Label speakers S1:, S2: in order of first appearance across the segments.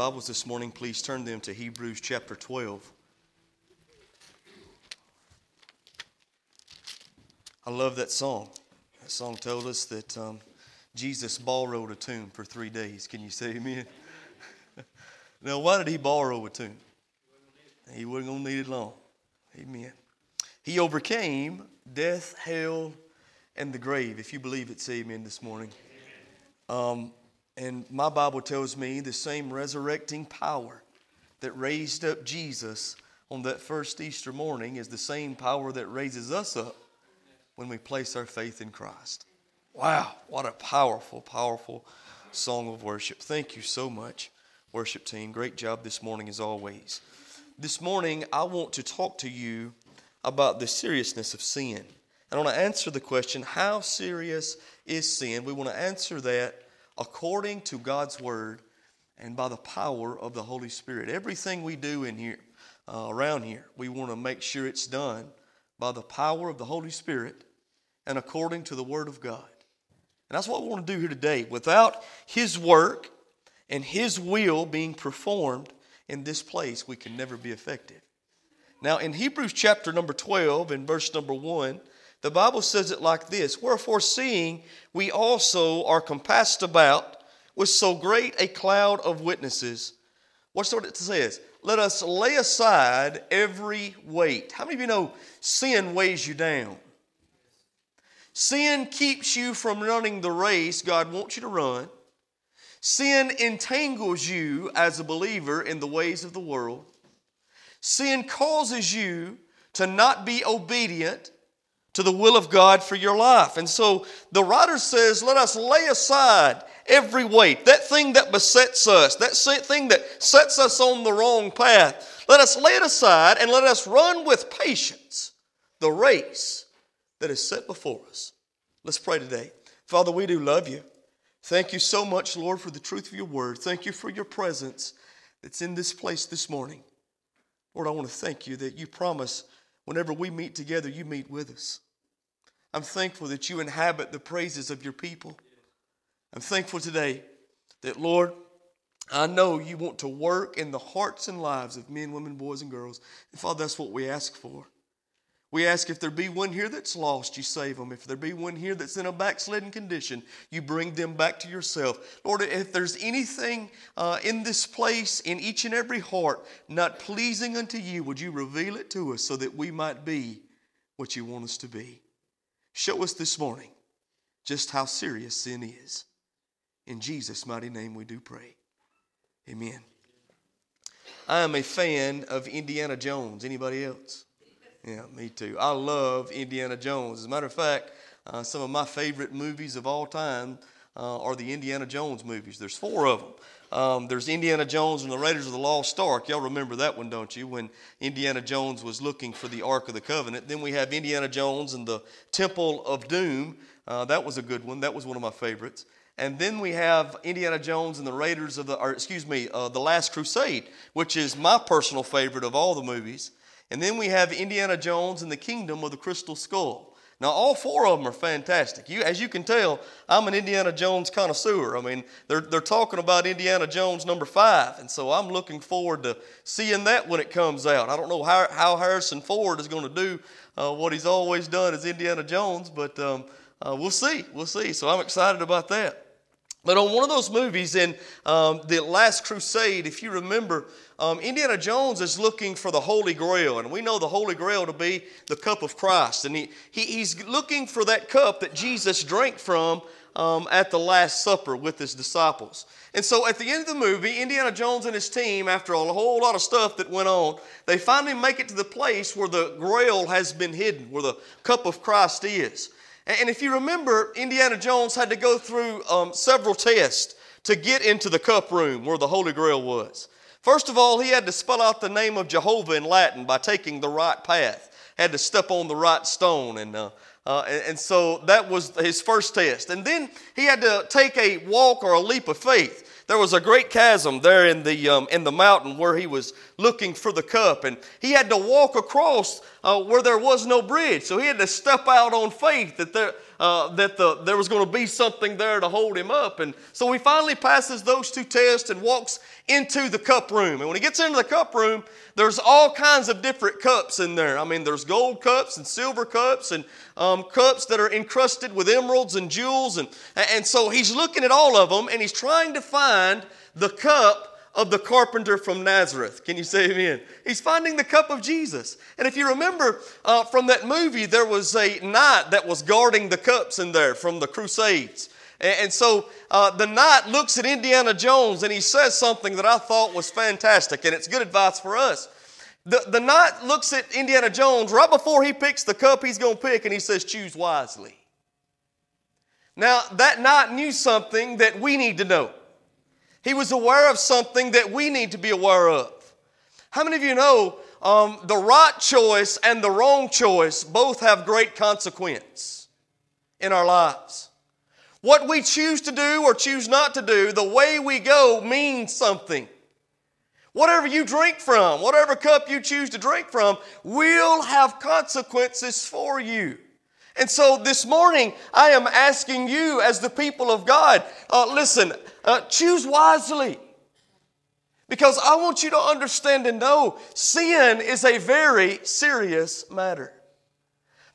S1: Bibles this morning, please turn them to Hebrews chapter 12. I love that song. That song told us that um, Jesus borrowed a tomb for three days. Can you say amen? now, why did he borrow a tomb? He wasn't going to need it long. Amen. He overcame death, hell, and the grave. If you believe it, say amen this morning. Um, and my Bible tells me the same resurrecting power that raised up Jesus on that first Easter morning is the same power that raises us up when we place our faith in Christ. Wow, what a powerful, powerful song of worship. Thank you so much, worship team. Great job this morning, as always. This morning, I want to talk to you about the seriousness of sin. And I want to answer the question how serious is sin? We want to answer that according to God's Word and by the power of the Holy Spirit. Everything we do in here, uh, around here, we want to make sure it's done by the power of the Holy Spirit and according to the Word of God. And that's what we want to do here today. Without His work and His will being performed in this place, we can never be effective. Now, in Hebrews chapter number 12, in verse number 1, the Bible says it like this Wherefore, seeing we also are compassed about with so great a cloud of witnesses, what's what it says? Let us lay aside every weight. How many of you know sin weighs you down? Sin keeps you from running the race God wants you to run. Sin entangles you as a believer in the ways of the world. Sin causes you to not be obedient to the will of God for your life. And so the writer says, let us lay aside every weight, that thing that besets us, that thing that sets us on the wrong path. Let us lay it aside and let us run with patience the race that is set before us. Let's pray today. Father, we do love you. Thank you so much, Lord, for the truth of your word. Thank you for your presence that's in this place this morning. Lord, I want to thank you that you promise whenever we meet together, you meet with us. I'm thankful that you inhabit the praises of your people. I'm thankful today that, Lord, I know you want to work in the hearts and lives of men, women, boys, and girls. And Father, that's what we ask for. We ask if there be one here that's lost, you save them. If there be one here that's in a backslidden condition, you bring them back to yourself. Lord, if there's anything uh, in this place, in each and every heart, not pleasing unto you, would you reveal it to us so that we might be what you want us to be? Show us this morning just how serious sin is. In Jesus' mighty name we do pray. Amen. I am a fan of Indiana Jones. Anybody else? Yeah, me too. I love Indiana Jones. As a matter of fact, uh, some of my favorite movies of all time uh, are the Indiana Jones movies. There's four of them. Um, there's Indiana Jones and the Raiders of the Lost Ark. Y'all remember that one, don't you? When Indiana Jones was looking for the Ark of the Covenant. Then we have Indiana Jones and the Temple of Doom. Uh, that was a good one. That was one of my favorites. And then we have Indiana Jones and the Raiders of the, or excuse me, uh, the Last Crusade, which is my personal favorite of all the movies. And then we have Indiana Jones and the Kingdom of the Crystal Skull. Now, all four of them are fantastic. You, as you can tell, I'm an Indiana Jones connoisseur. I mean, they're, they're talking about Indiana Jones number five, and so I'm looking forward to seeing that when it comes out. I don't know how, how Harrison Ford is going to do uh, what he's always done as Indiana Jones, but um, uh, we'll see. We'll see. So I'm excited about that. But on one of those movies in um, The Last Crusade, if you remember, um, Indiana Jones is looking for the Holy Grail, and we know the Holy Grail to be the cup of Christ. And he, he he's looking for that cup that Jesus drank from um, at the Last Supper with his disciples. And so at the end of the movie, Indiana Jones and his team, after a whole lot of stuff that went on, they finally make it to the place where the Grail has been hidden, where the cup of Christ is. And if you remember, Indiana Jones had to go through um, several tests to get into the cup room where the Holy Grail was. First of all, he had to spell out the name of Jehovah in Latin by taking the right path, had to step on the right stone. And, uh, uh, and, and so that was his first test. And then he had to take a walk or a leap of faith there was a great chasm there in the, um, in the mountain where he was looking for the cup, and he had to walk across uh, where there was no bridge. So he had to step out on faith that there, uh, that the, there was going to be something there to hold him up. And so he finally passes those two tests and walks into the cup room. And when he gets into the cup room, there's all kinds of different cups in there. I mean, there's gold cups and silver cups and um, cups that are encrusted with emeralds and jewels. And, and so he's looking at all of them and he's trying to find the cup of the carpenter from Nazareth. Can you say amen? He's finding the cup of Jesus. And if you remember uh, from that movie, there was a knight that was guarding the cups in there from the Crusades. And, so uh, the knight looks at Indiana Jones and he says something that I thought was fantastic, and it's good advice for us. The, the knight looks at Indiana Jones right before he picks the cup he's going to pick, and he says, Choose wisely. Now, that knight knew something that we need to know. He was aware of something that we need to be aware of. How many of you know um, the right choice and the wrong choice both have great consequence in our lives? What we choose to do or choose not to do, the way we go means something. Whatever you drink from, whatever cup you choose to drink from, will have consequences for you. And so this morning, I am asking you, as the people of God, uh, listen, uh, choose wisely. Because I want you to understand and know sin is a very serious matter.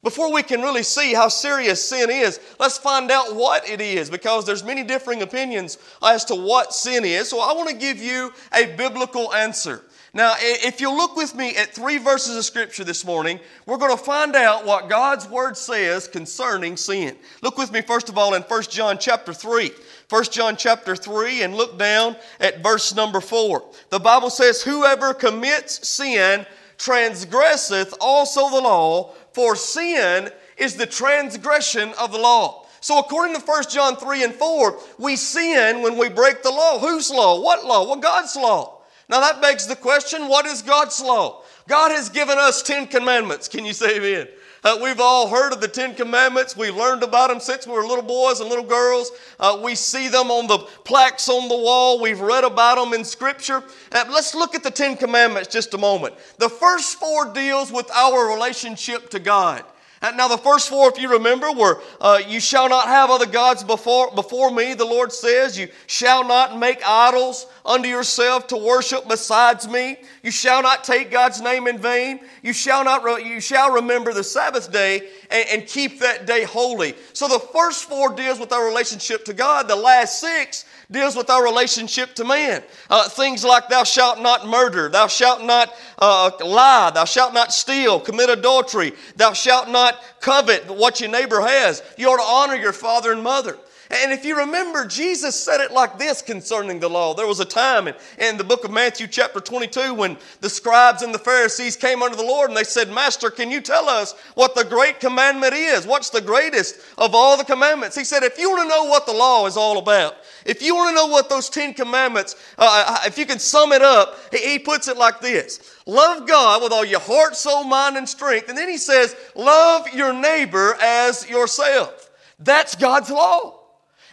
S1: Before we can really see how serious sin is, let's find out what it is because there's many differing opinions as to what sin is. So I want to give you a biblical answer. Now, if you look with me at three verses of Scripture this morning, we're going to find out what God's Word says concerning sin. Look with me, first of all, in 1 John chapter 3. 1 John chapter 3 and look down at verse number 4. The Bible says, Whoever commits sin transgresseth also the law, for sin is the transgression of the law. So according to 1 John 3 and 4, we sin when we break the law. Whose law? What law? Well, God's law. Now that begs the question what is God's law? God has given us Ten Commandments. Can you say amen? Uh, we've all heard of the Ten Commandments. We've learned about them since we were little boys and little girls. Uh, we see them on the plaques on the wall. We've read about them in Scripture. Uh, let's look at the Ten Commandments just a moment. The first four deals with our relationship to God. Now, the first four, if you remember, were uh, You shall not have other gods before, before me, the Lord says. You shall not make idols unto yourself to worship besides me. You shall not take God's name in vain. You shall, not re- you shall remember the Sabbath day and, and keep that day holy. So the first four deals with our relationship to God. The last six deals with our relationship to man. Uh, things like thou shalt not murder, thou shalt not uh, lie, thou shalt not steal, commit adultery, thou shalt not covet what your neighbor has. You ought to honor your father and mother. And if you remember, Jesus said it like this concerning the law. There was a time in, in, the book of Matthew, chapter 22, when the scribes and the Pharisees came unto the Lord and they said, Master, can you tell us what the great commandment is? What's the greatest of all the commandments? He said, If you want to know what the law is all about, if you want to know what those Ten Commandments, uh, uh, if you can sum it up, he puts it like this Love God with all your heart, soul, mind, and strength. And then he says, Love your neighbor as yourself. That's God's law.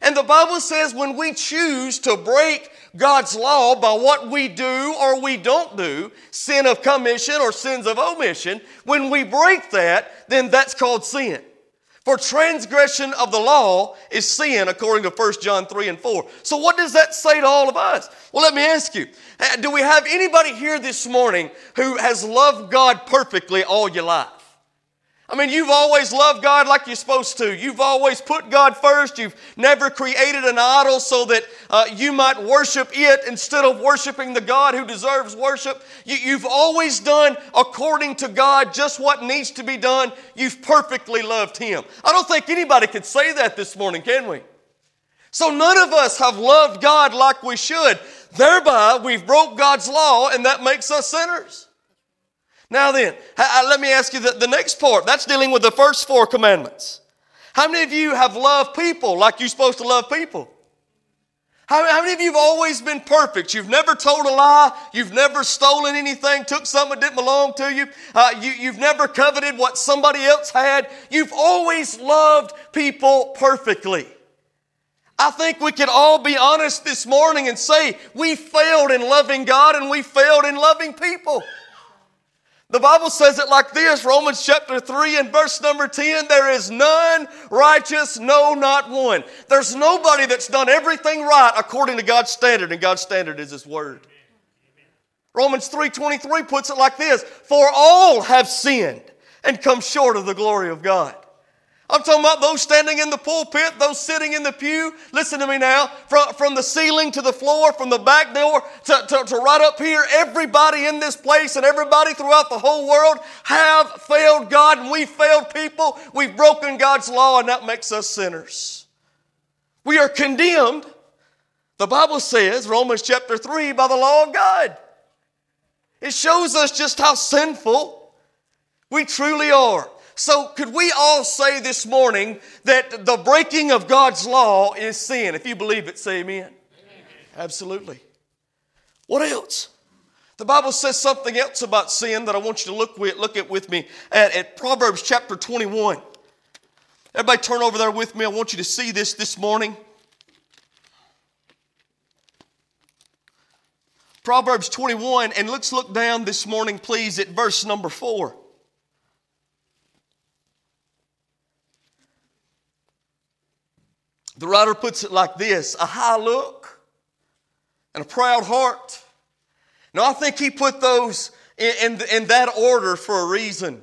S1: And the Bible says when we choose to break God's law by what we do or we don't do, sin of commission or sins of omission, when we break that, then that's called sin. For transgression of the law is sin, according to 1 John 3 and 4. So, what does that say to all of us? Well, let me ask you uh, do we have anybody here this morning who has loved God perfectly all your life? I mean, you've always loved God like you're supposed to. You've always put God first. You've never created an idol so that uh, you might worship it instead of worshiping the God who deserves worship. You, you've always done according to God just what needs to be done. You've perfectly loved Him. I don't think anybody could say that this morning, can we? So none of us have loved God like we should. Thereby, we've broke God's law, and that makes us sinners. Now then, let me ask you the, the next part. That's dealing with the first four commandments. How many of you have loved people like you're supposed to love people? How, how, many of you have always been perfect? You've never told a lie. You've never stolen anything, took something that didn't belong to you. Uh, you. You've never coveted what somebody else had. You've always loved people perfectly. I think we could all be honest this morning and say we failed in loving God and we failed in loving people. The Bible says it like this Romans chapter 3 and verse number 10 there is none righteous, no, not one. There's nobody that's done everything right according to God's standard, and God's standard is His Word. Romans 3:23 puts it like this, for all have sinned and come short of the glory of God. I'm talking about those standing in the pulpit, those sitting in the pew. Listen to me now. From, from the ceiling to the floor, from the back door to, to, to right up here, everybody in this place and everybody throughout the whole world have failed God and we failed people. We've broken God's law and that makes us sinners. We are condemned, the Bible says, Romans chapter 3, by the law of God. It shows us just how sinful we truly are. So, could we all say this morning that the breaking of God's law is sin? If you believe it, say amen. amen. Absolutely. What else? The Bible says something else about sin that I want you to look, with, look at with me at, at Proverbs chapter 21. Everybody turn over there with me. I want you to see this this morning. Proverbs 21, and let's look down this morning, please, at verse number 4. The writer puts it like this a high look and a proud heart. Now, I think he put those in, in, in that order for a reason.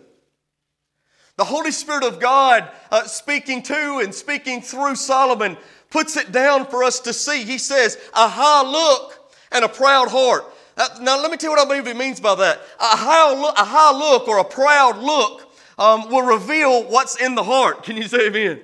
S1: The Holy Spirit of God, uh, speaking to and speaking through Solomon, puts it down for us to see. He says, a high look and a proud heart. Uh, now, let me tell you what I believe he means by that. A high look, a high look or a proud look um, will reveal what's in the heart. Can you say amen?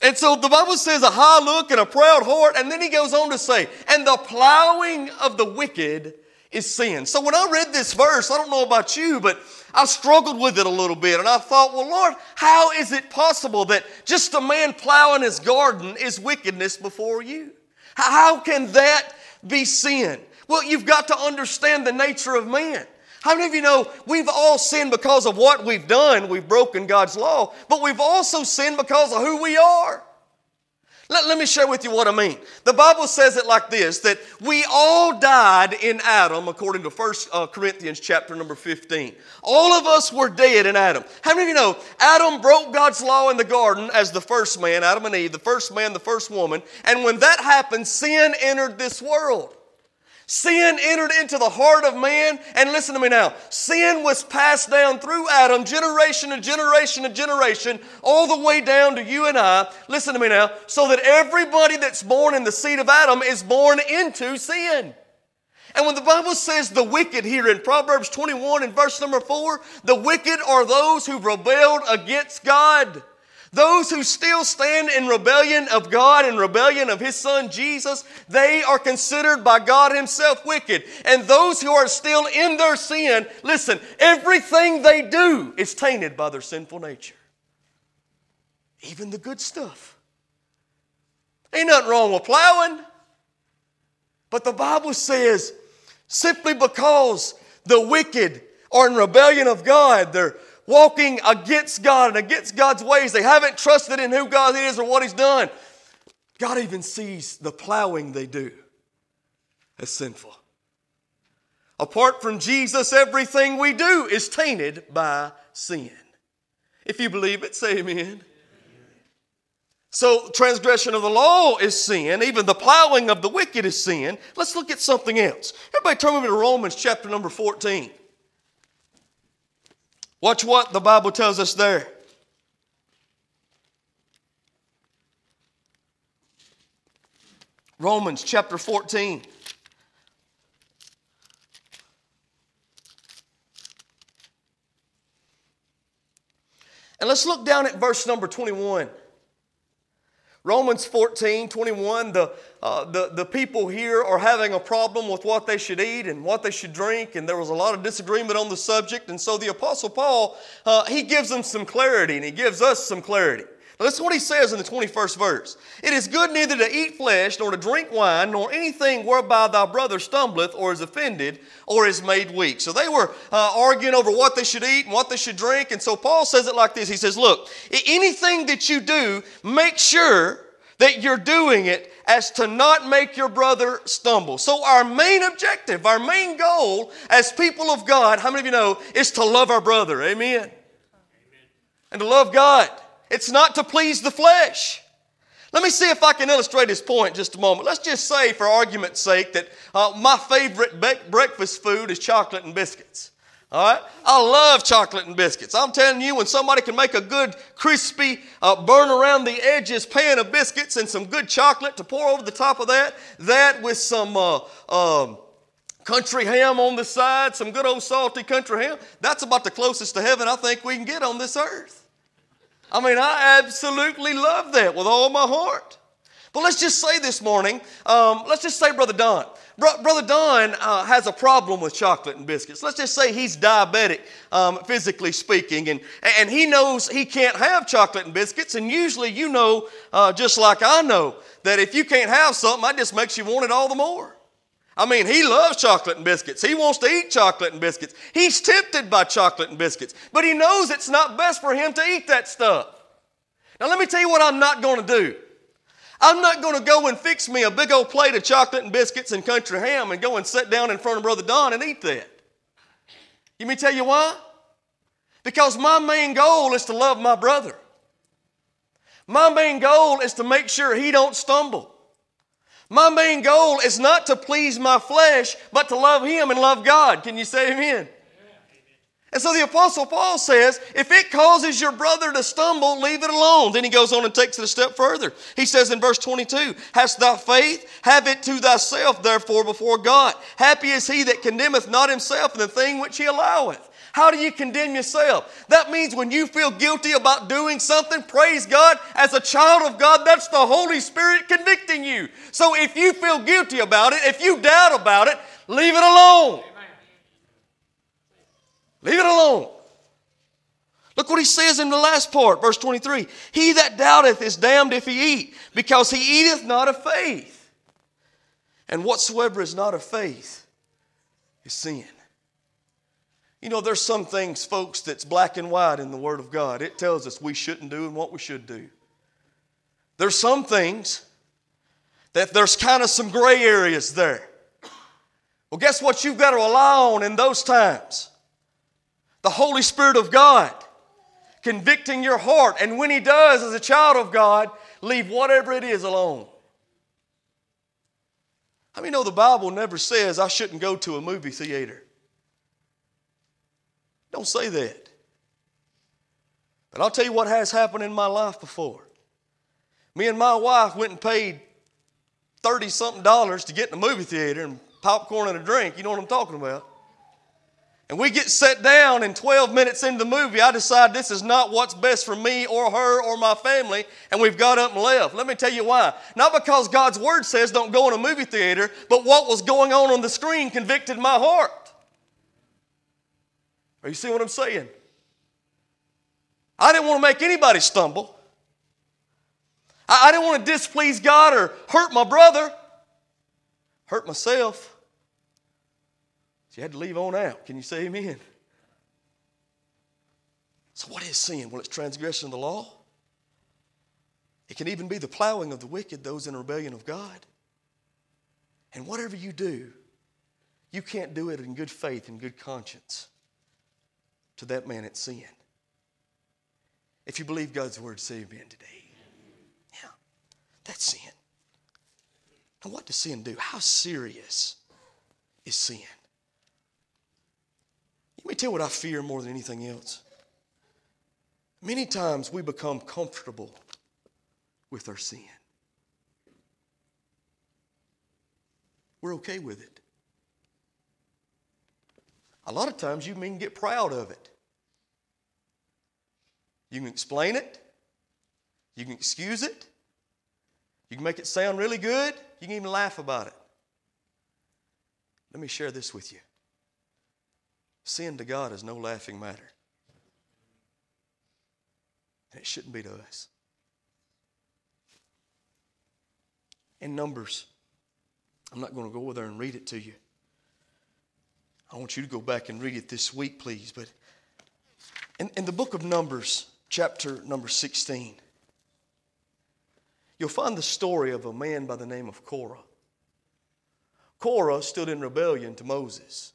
S1: And so the Bible says a high look and a proud heart, and then he goes on to say, and the plowing of the wicked is sin. So when I read this verse, I don't know about you, but I struggled with it a little bit, and I thought, well, Lord, how is it possible that just a man plowing his garden is wickedness before you? How can that be sin? Well, you've got to understand the nature of man. How many of you know we've all sinned because of what we've done? We've broken God's law, but we've also sinned because of who we are. Let, let me share with you what I mean. The Bible says it like this that we all died in Adam, according to 1 uh, Corinthians chapter number 15. All of us were dead in Adam. How many of you know Adam broke God's law in the garden as the first man, Adam and Eve, the first man, the first woman, and when that happened, sin entered this world. Sin entered into the heart of man, and listen to me now. Sin was passed down through Adam, generation to generation to generation, all the way down to you and I. Listen to me now. So that everybody that's born in the seed of Adam is born into sin. And when the Bible says the wicked here in Proverbs 21 and verse number 4, the wicked are those who rebelled against God. Those who still stand in rebellion of God and rebellion of His Son Jesus, they are considered by God Himself wicked. And those who are still in their sin, listen, everything they do is tainted by their sinful nature. Even the good stuff. Ain't nothing wrong with plowing. But the Bible says simply because the wicked are in rebellion of God, they're walking against God and against God's ways. They haven't trusted in who God is or what He's done. God even sees the plowing they do as sinful. Apart from Jesus, everything we do is tainted by sin. If you believe it, say amen. So, transgression of the law is sin. Even the plowing of the wicked is sin. Let's look at something else. Everybody turn with me to Romans chapter number 14. Watch what the Bible tells us there. Romans chapter 14. And let's look down at verse number 21. Romans 14, 21, the, uh, the, the people here are having a problem with what they should eat and what they should drink, and there was a lot of disagreement on the subject. And so the Apostle Paul, uh, he gives them some clarity, and he gives us some clarity. Now, listen what he says in the 21st verse. It is good neither to eat flesh, nor to drink wine, nor anything whereby thy brother stumbleth, or is offended, or is made weak. So they were uh, arguing over what they should eat and what they should drink. And so Paul says it like this He says, Look, anything that you do, make sure that you're doing it as to not make your brother stumble. So, our main objective, our main goal as people of God, how many of you know, is to love our brother? Amen. Amen. And to love God. It's not to please the flesh. Let me see if I can illustrate his point just a moment. Let's just say, for argument's sake, that uh, my favorite be- breakfast food is chocolate and biscuits. All right? I love chocolate and biscuits. I'm telling you, when somebody can make a good, crispy, uh, burn around the edges pan of biscuits and some good chocolate to pour over the top of that, that with some uh, um, country ham on the side, some good old salty country ham, that's about the closest to heaven I think we can get on this earth. I mean, I absolutely love that with all my heart. But let's just say this morning, um, let's just say Brother Don. Bro- Brother Don uh, has a problem with chocolate and biscuits. Let's just say he's diabetic, um, physically speaking, and, and he knows he can't have chocolate and biscuits. And usually, you know, uh, just like I know, that if you can't have something, that just makes you want it all the more. I mean, he loves chocolate and biscuits. He wants to eat chocolate and biscuits. He's tempted by chocolate and biscuits, but he knows it's not best for him to eat that stuff. Now, let me tell you what I'm not going to do. I'm not going to go and fix me a big old plate of chocolate and biscuits and country ham and go and sit down in front of Brother Don and eat that. You me tell you why? Because my main goal is to love my brother. My main goal is to make sure he don't stumble. My main goal is not to please my flesh, but to love Him and love God. Can you say amen? And so the Apostle Paul says, if it causes your brother to stumble, leave it alone. Then he goes on and takes it a step further. He says in verse 22, Hast thou faith? Have it to thyself, therefore, before God. Happy is he that condemneth not himself in the thing which he alloweth. How do you condemn yourself? That means when you feel guilty about doing something, praise God, as a child of God, that's the Holy Spirit convicting you. So if you feel guilty about it, if you doubt about it, leave it alone. Leave it alone. Look what he says in the last part, verse 23. He that doubteth is damned if he eat, because he eateth not of faith. And whatsoever is not of faith is sin. You know, there's some things, folks, that's black and white in the Word of God. It tells us we shouldn't do and what we should do. There's some things that there's kind of some gray areas there. Well, guess what you've got to rely on in those times? The Holy Spirit of God convicting your heart. And when He does, as a child of God, leave whatever it is alone. How many know the Bible never says I shouldn't go to a movie theater? Don't say that. But I'll tell you what has happened in my life before. Me and my wife went and paid 30 something dollars to get in the movie theater and popcorn and a drink. You know what I'm talking about? And we get set down, and 12 minutes into the movie, I decide this is not what's best for me or her or my family, and we've got up and left. Let me tell you why. Not because God's Word says don't go in a movie theater, but what was going on on the screen convicted my heart. Are you see what I'm saying? I didn't want to make anybody stumble. I, I didn't want to displease God or hurt my brother, hurt myself. So you had to leave on out. Can you say amen? So, what is sin? Well, it's transgression of the law. It can even be the plowing of the wicked, those in rebellion of God. And whatever you do, you can't do it in good faith and good conscience to that man it's sin. If you believe God's word, say amen today. Yeah, that's sin. Now, what does sin do? How serious is sin? Let me tell you what I fear more than anything else. Many times we become comfortable with our sin. We're okay with it. A lot of times you can get proud of it. You can explain it, you can excuse it, you can make it sound really good, you can even laugh about it. Let me share this with you. Sin to God is no laughing matter. And it shouldn't be to us. In Numbers, I'm not going to go over there and read it to you. I want you to go back and read it this week, please. But in, in the book of Numbers, chapter number 16, you'll find the story of a man by the name of Korah. Korah stood in rebellion to Moses.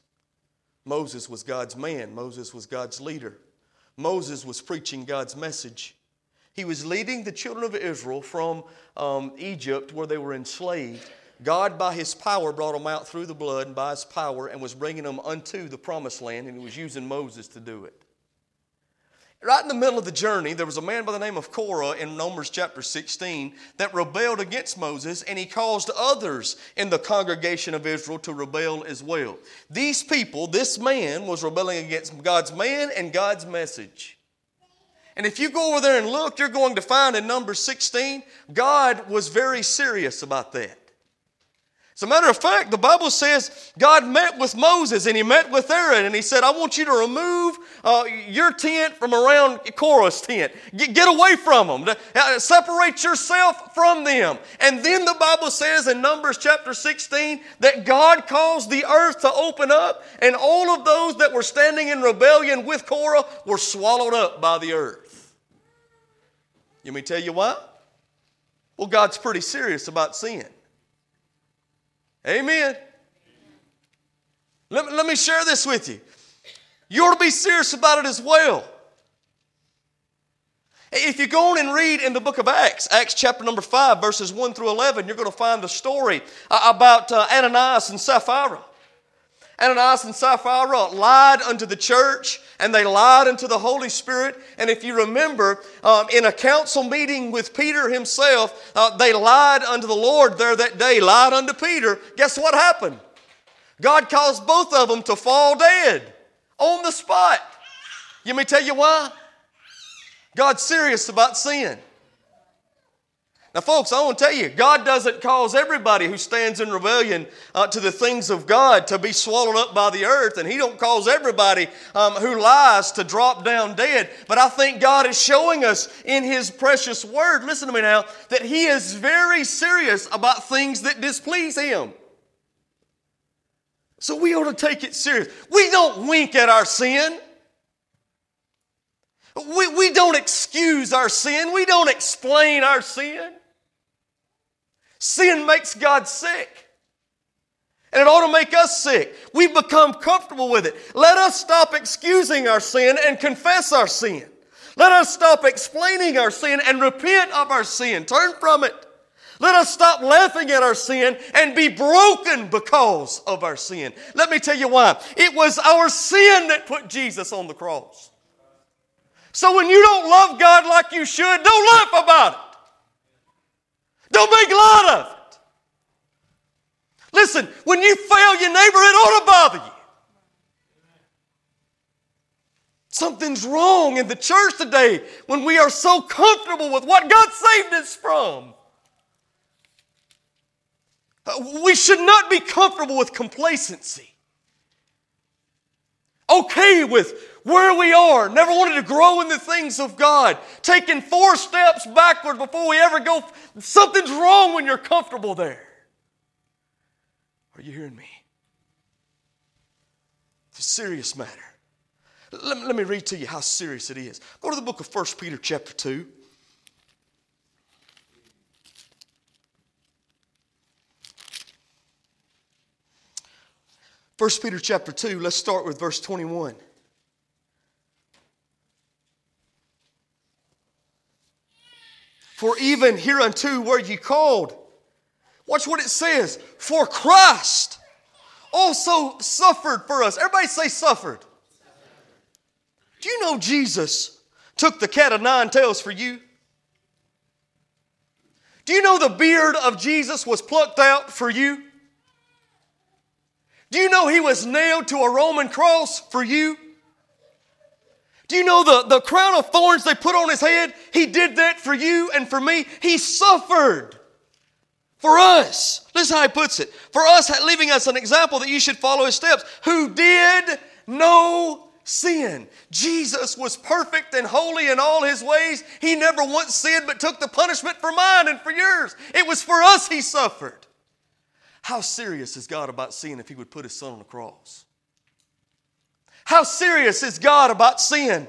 S1: Moses was God's man, Moses was God's leader. Moses was preaching God's message. He was leading the children of Israel from um, Egypt, where they were enslaved. God, by his power, brought them out through the blood and by his power and was bringing them unto the promised land, and he was using Moses to do it. Right in the middle of the journey, there was a man by the name of Korah in Numbers chapter 16 that rebelled against Moses, and he caused others in the congregation of Israel to rebel as well. These people, this man, was rebelling against God's man and God's message. And if you go over there and look, you're going to find in Numbers 16, God was very serious about that. As a matter of fact, the Bible says God met with Moses and he met with Aaron and he said, I want you to remove uh, your tent from around Korah's tent. Get, get away from them. Uh, separate yourself from them. And then the Bible says in Numbers chapter 16 that God caused the earth to open up and all of those that were standing in rebellion with Korah were swallowed up by the earth. Let me tell you why? Well, God's pretty serious about sin. Amen. Let, let me share this with you. You ought to be serious about it as well. If you go on and read in the book of Acts, Acts chapter number 5, verses 1 through 11, you're going to find the story uh, about uh, Ananias and Sapphira. Ananias and Sapphira lied unto the church and they lied unto the Holy Spirit. And if you remember, um, in a council meeting with Peter himself, uh, they lied unto the Lord there that day, lied unto Peter. Guess what happened? God caused both of them to fall dead on the spot. Let me tell you why. God's serious about sin. Now, folks, I want to tell you, God doesn't cause everybody who stands in rebellion uh, to the things of God to be swallowed up by the earth, and He don't cause everybody um, who lies to drop down dead. But I think God is showing us in His precious Word, listen to me now, that He is very serious about things that displease Him. So we ought to take it serious. We don't wink at our sin. We, we don't excuse our sin. We don't explain our sin. Sin makes God sick. And it ought to make us sick. We've become comfortable with it. Let us stop excusing our sin and confess our sin. Let us stop explaining our sin and repent of our sin. Turn from it. Let us stop laughing at our sin and be broken because of our sin. Let me tell you why. It was our sin that put Jesus on the cross. So when you don't love God like you should, don't laugh about it. Don't make light of it. Listen, when you fail your neighbor, it ought to bother you. Something's wrong in the church today when we are so comfortable with what God saved us from. Uh, we should not be comfortable with complacency. Okay with where we are, never wanted to grow in the things of God, taking four steps backward before we ever go. Something's wrong when you're comfortable there. Are you hearing me? It's a serious matter. Let me, let me read to you how serious it is. Go to the book of 1 Peter, chapter 2. First Peter chapter 2, let's start with verse 21. For even hereunto were ye called. Watch what it says. For Christ also suffered for us. Everybody say suffered. Do you know Jesus took the cat of nine tails for you? Do you know the beard of Jesus was plucked out for you? Do you know he was nailed to a Roman cross for you? Do you know the, the crown of thorns they put on his head? He did that for you and for me. He suffered for us. Listen how he puts it. For us, leaving us an example that you should follow his steps, who did no sin. Jesus was perfect and holy in all his ways. He never once sinned but took the punishment for mine and for yours. It was for us he suffered. How serious is God about sin if he would put his son on the cross? How serious is God about sin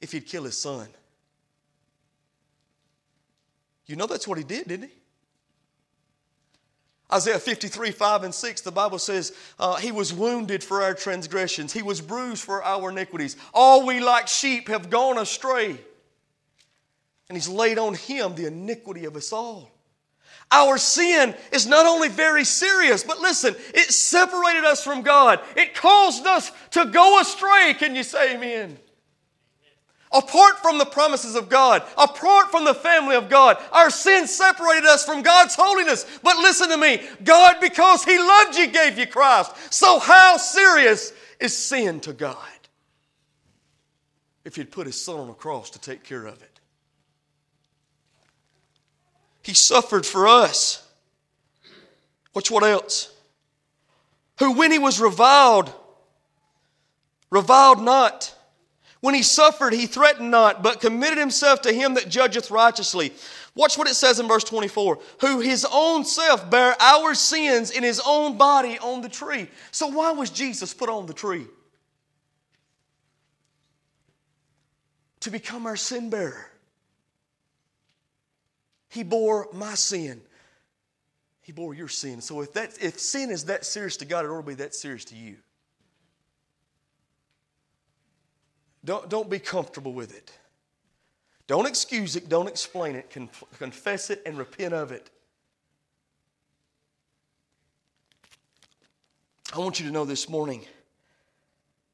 S1: if he'd kill his son? You know that's what he did, didn't he? Isaiah 53, 5 and 6, the Bible says, uh, He was wounded for our transgressions, He was bruised for our iniquities. All we like sheep have gone astray. And He's laid on Him the iniquity of us all. Our sin is not only very serious, but listen, it separated us from God. It caused us to go astray. Can you say amen? Apart from the promises of God, apart from the family of God, our sin separated us from God's holiness. But listen to me God, because He loved you, gave you Christ. So, how serious is sin to God? If He'd put His Son on the cross to take care of it. He suffered for us. Watch what else? Who, when he was reviled, reviled not. When he suffered, he threatened not, but committed himself to him that judgeth righteously. Watch what it says in verse 24 who his own self bare our sins in his own body on the tree. So, why was Jesus put on the tree? To become our sin bearer. He bore my sin. He bore your sin. So if that if sin is that serious to God, it ought to be that serious to you. Don't, don't be comfortable with it. Don't excuse it, don't explain it. confess it and repent of it. I want you to know this morning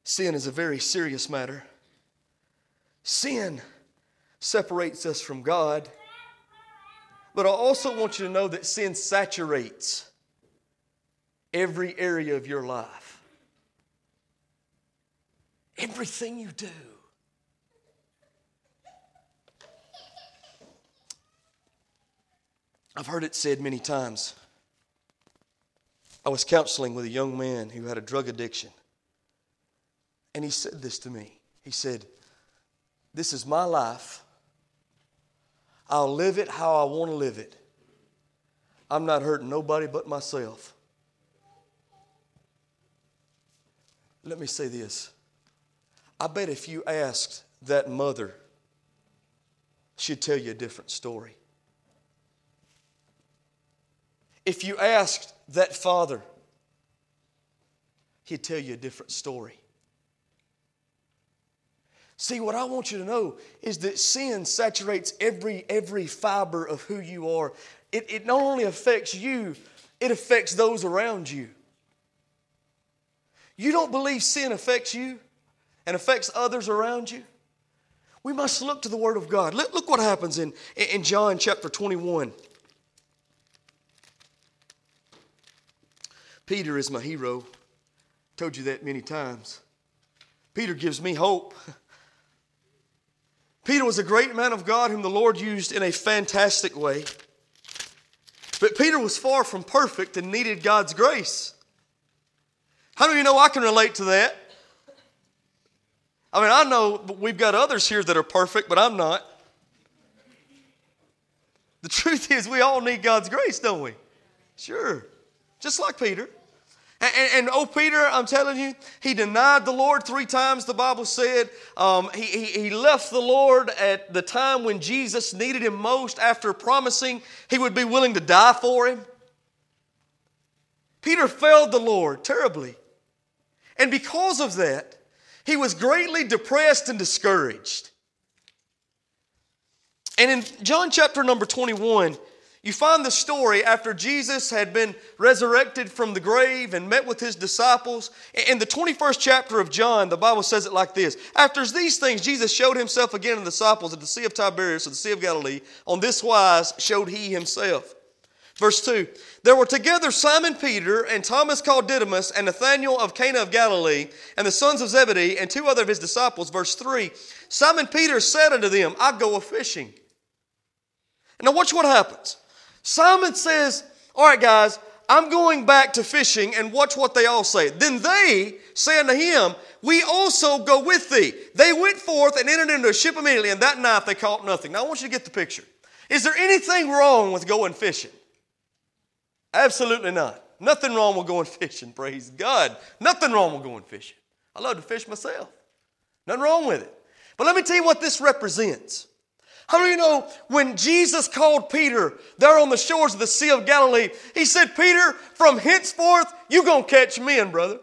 S1: sin is a very serious matter. Sin separates us from God but I also want you to know that sin saturates every area of your life. Everything you do. I've heard it said many times. I was counseling with a young man who had a drug addiction. And he said this to me. He said, This is my life. I'll live it how I want to live it. I'm not hurting nobody but myself. Let me say this. I bet if you asked that mother, she'd tell you a different story. If you asked that father, he'd tell you a different story. See, what I want you to know is that sin saturates every, every fiber of who you are. It, it not only affects you, it affects those around you. You don't believe sin affects you and affects others around you? We must look to the Word of God. Look, look what happens in, in John chapter 21. Peter is my hero. Told you that many times. Peter gives me hope. Peter was a great man of God whom the Lord used in a fantastic way. But Peter was far from perfect and needed God's grace. How do you know I can relate to that? I mean, I know we've got others here that are perfect, but I'm not. The truth is, we all need God's grace, don't we? Sure. Just like Peter. And, and, oh, Peter, I'm telling you, he denied the Lord three times, the Bible said. Um, he, he, he left the Lord at the time when Jesus needed him most after promising he would be willing to die for him. Peter failed the Lord terribly. And because of that, he was greatly depressed and discouraged. And in John chapter number 21, you find the story after Jesus had been resurrected from the grave and met with his disciples. In the 21st chapter of John, the Bible says it like this After these things, Jesus showed himself again to the disciples at the Sea of Tiberias, or the Sea of Galilee. On this wise showed he himself. Verse 2 There were together Simon Peter and Thomas called Didymus and Nathanael of Cana of Galilee and the sons of Zebedee and two other of his disciples. Verse 3 Simon Peter said unto them, I go a fishing. Now, watch what happens. Simon says, All right, guys, I'm going back to fishing, and watch what they all say. Then they say unto him, We also go with thee. They went forth and entered into a ship immediately, and that night they caught nothing. Now I want you to get the picture. Is there anything wrong with going fishing? Absolutely not. Nothing wrong with going fishing, praise God. Nothing wrong with going fishing. I love to fish myself. Nothing wrong with it. But let me tell you what this represents. How do you know when Jesus called Peter there on the shores of the Sea of Galilee, he said, Peter, from henceforth, you're going to catch men, brother.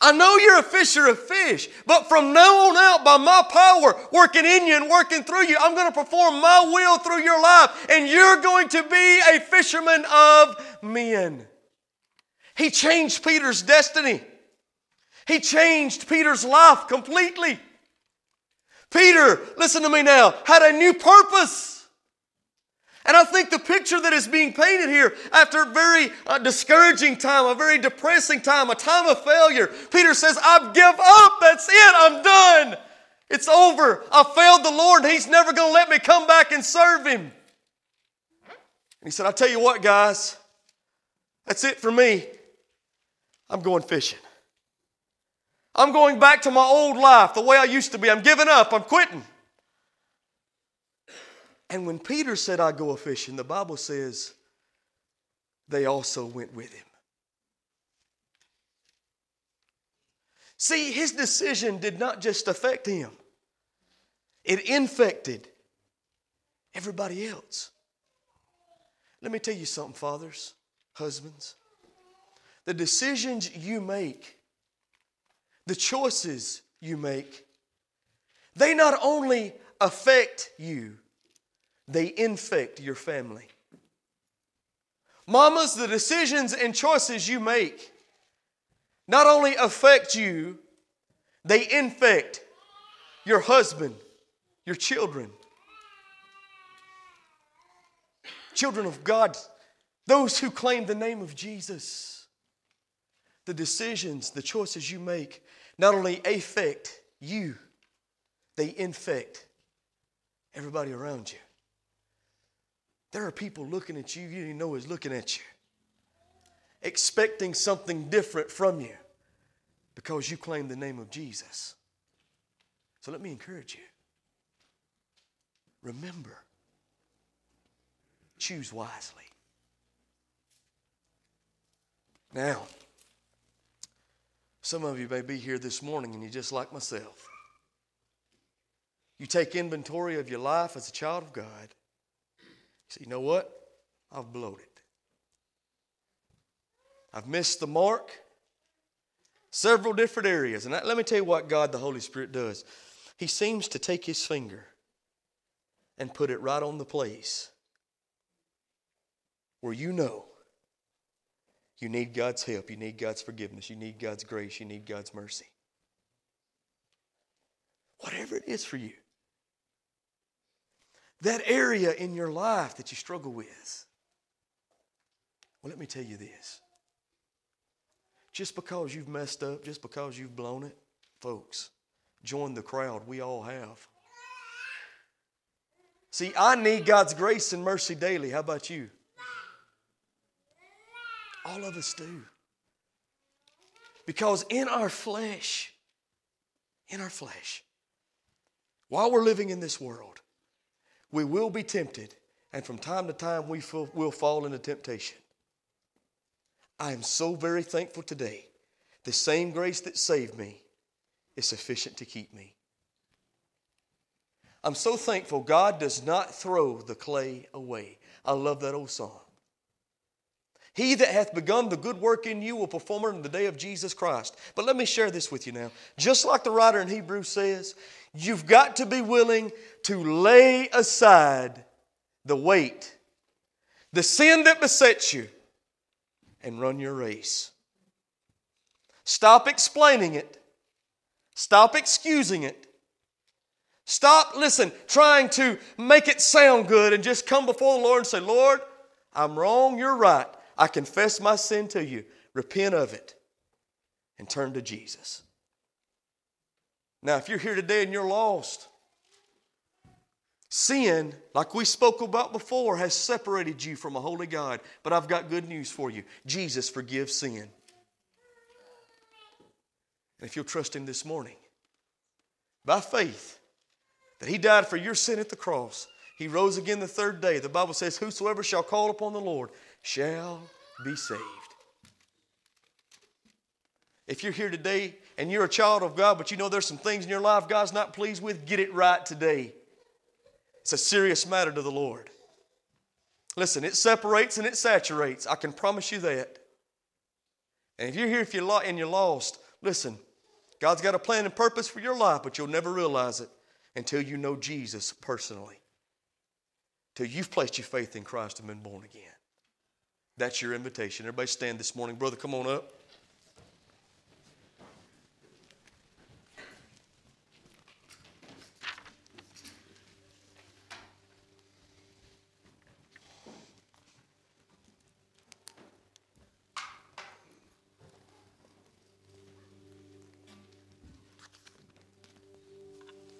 S1: I know you're a fisher of fish, but from now on out, by my power working in you and working through you, I'm going to perform my will through your life, and you're going to be a fisherman of men. He changed Peter's destiny. He changed Peter's life completely. Peter, listen to me now, had a new purpose. And I think the picture that is being painted here after a very uh, discouraging time, a very depressing time, a time of failure, Peter says, I've give up. That's it. I'm done. It's over. I failed the Lord. He's never going to let me come back and serve Him. And he said, I tell you what, guys, that's it for me. I'm going fishing. I'm going back to my old life, the way I used to be. I'm giving up. I'm quitting. And when Peter said, I go a fishing, the Bible says they also went with him. See, his decision did not just affect him, it infected everybody else. Let me tell you something, fathers, husbands. The decisions you make, the choices you make, they not only affect you, they infect your family. Mamas, the decisions and choices you make not only affect you, they infect your husband, your children. Children of God, those who claim the name of Jesus. The decisions, the choices you make not only affect you, they infect everybody around you. There are people looking at you you didn't know is looking at you, expecting something different from you because you claim the name of Jesus. So let me encourage you. Remember, choose wisely. Now, some of you may be here this morning and you're just like myself. You take inventory of your life as a child of God You say, you know what? I've blown it. I've missed the mark. Several different areas. And let me tell you what God the Holy Spirit does. He seems to take his finger and put it right on the place where you know you need God's help, you need God's forgiveness, you need God's grace, you need God's mercy. Whatever it is for you that area in your life that you struggle with. Well, let me tell you this. Just because you've messed up, just because you've blown it, folks, join the crowd. We all have. See, I need God's grace and mercy daily. How about you? All of us do. Because in our flesh, in our flesh, while we're living in this world, we will be tempted, and from time to time we will fall into temptation. I am so very thankful today. The same grace that saved me is sufficient to keep me. I'm so thankful God does not throw the clay away. I love that old song. He that hath begun the good work in you will perform it in the day of Jesus Christ. But let me share this with you now. Just like the writer in Hebrews says, you've got to be willing to lay aside the weight, the sin that besets you, and run your race. Stop explaining it. Stop excusing it. Stop, listen, trying to make it sound good and just come before the Lord and say, Lord, I'm wrong, you're right. I confess my sin to you. Repent of it and turn to Jesus. Now, if you're here today and you're lost, sin, like we spoke about before, has separated you from a holy God. But I've got good news for you Jesus forgives sin. And if you'll trust Him this morning, by faith, that He died for your sin at the cross, He rose again the third day. The Bible says, Whosoever shall call upon the Lord shall be saved. If you're here today and you're a child of God, but you know there's some things in your life God's not pleased with, get it right today. It's a serious matter to the Lord. Listen, it separates and it saturates. I can promise you that. And if you're here if you're and you're lost, listen, God's got a plan and purpose for your life, but you'll never realize it until you know Jesus personally. Till you've placed your faith in Christ and been born again. That's your invitation. Everybody stand this morning. Brother, come on up.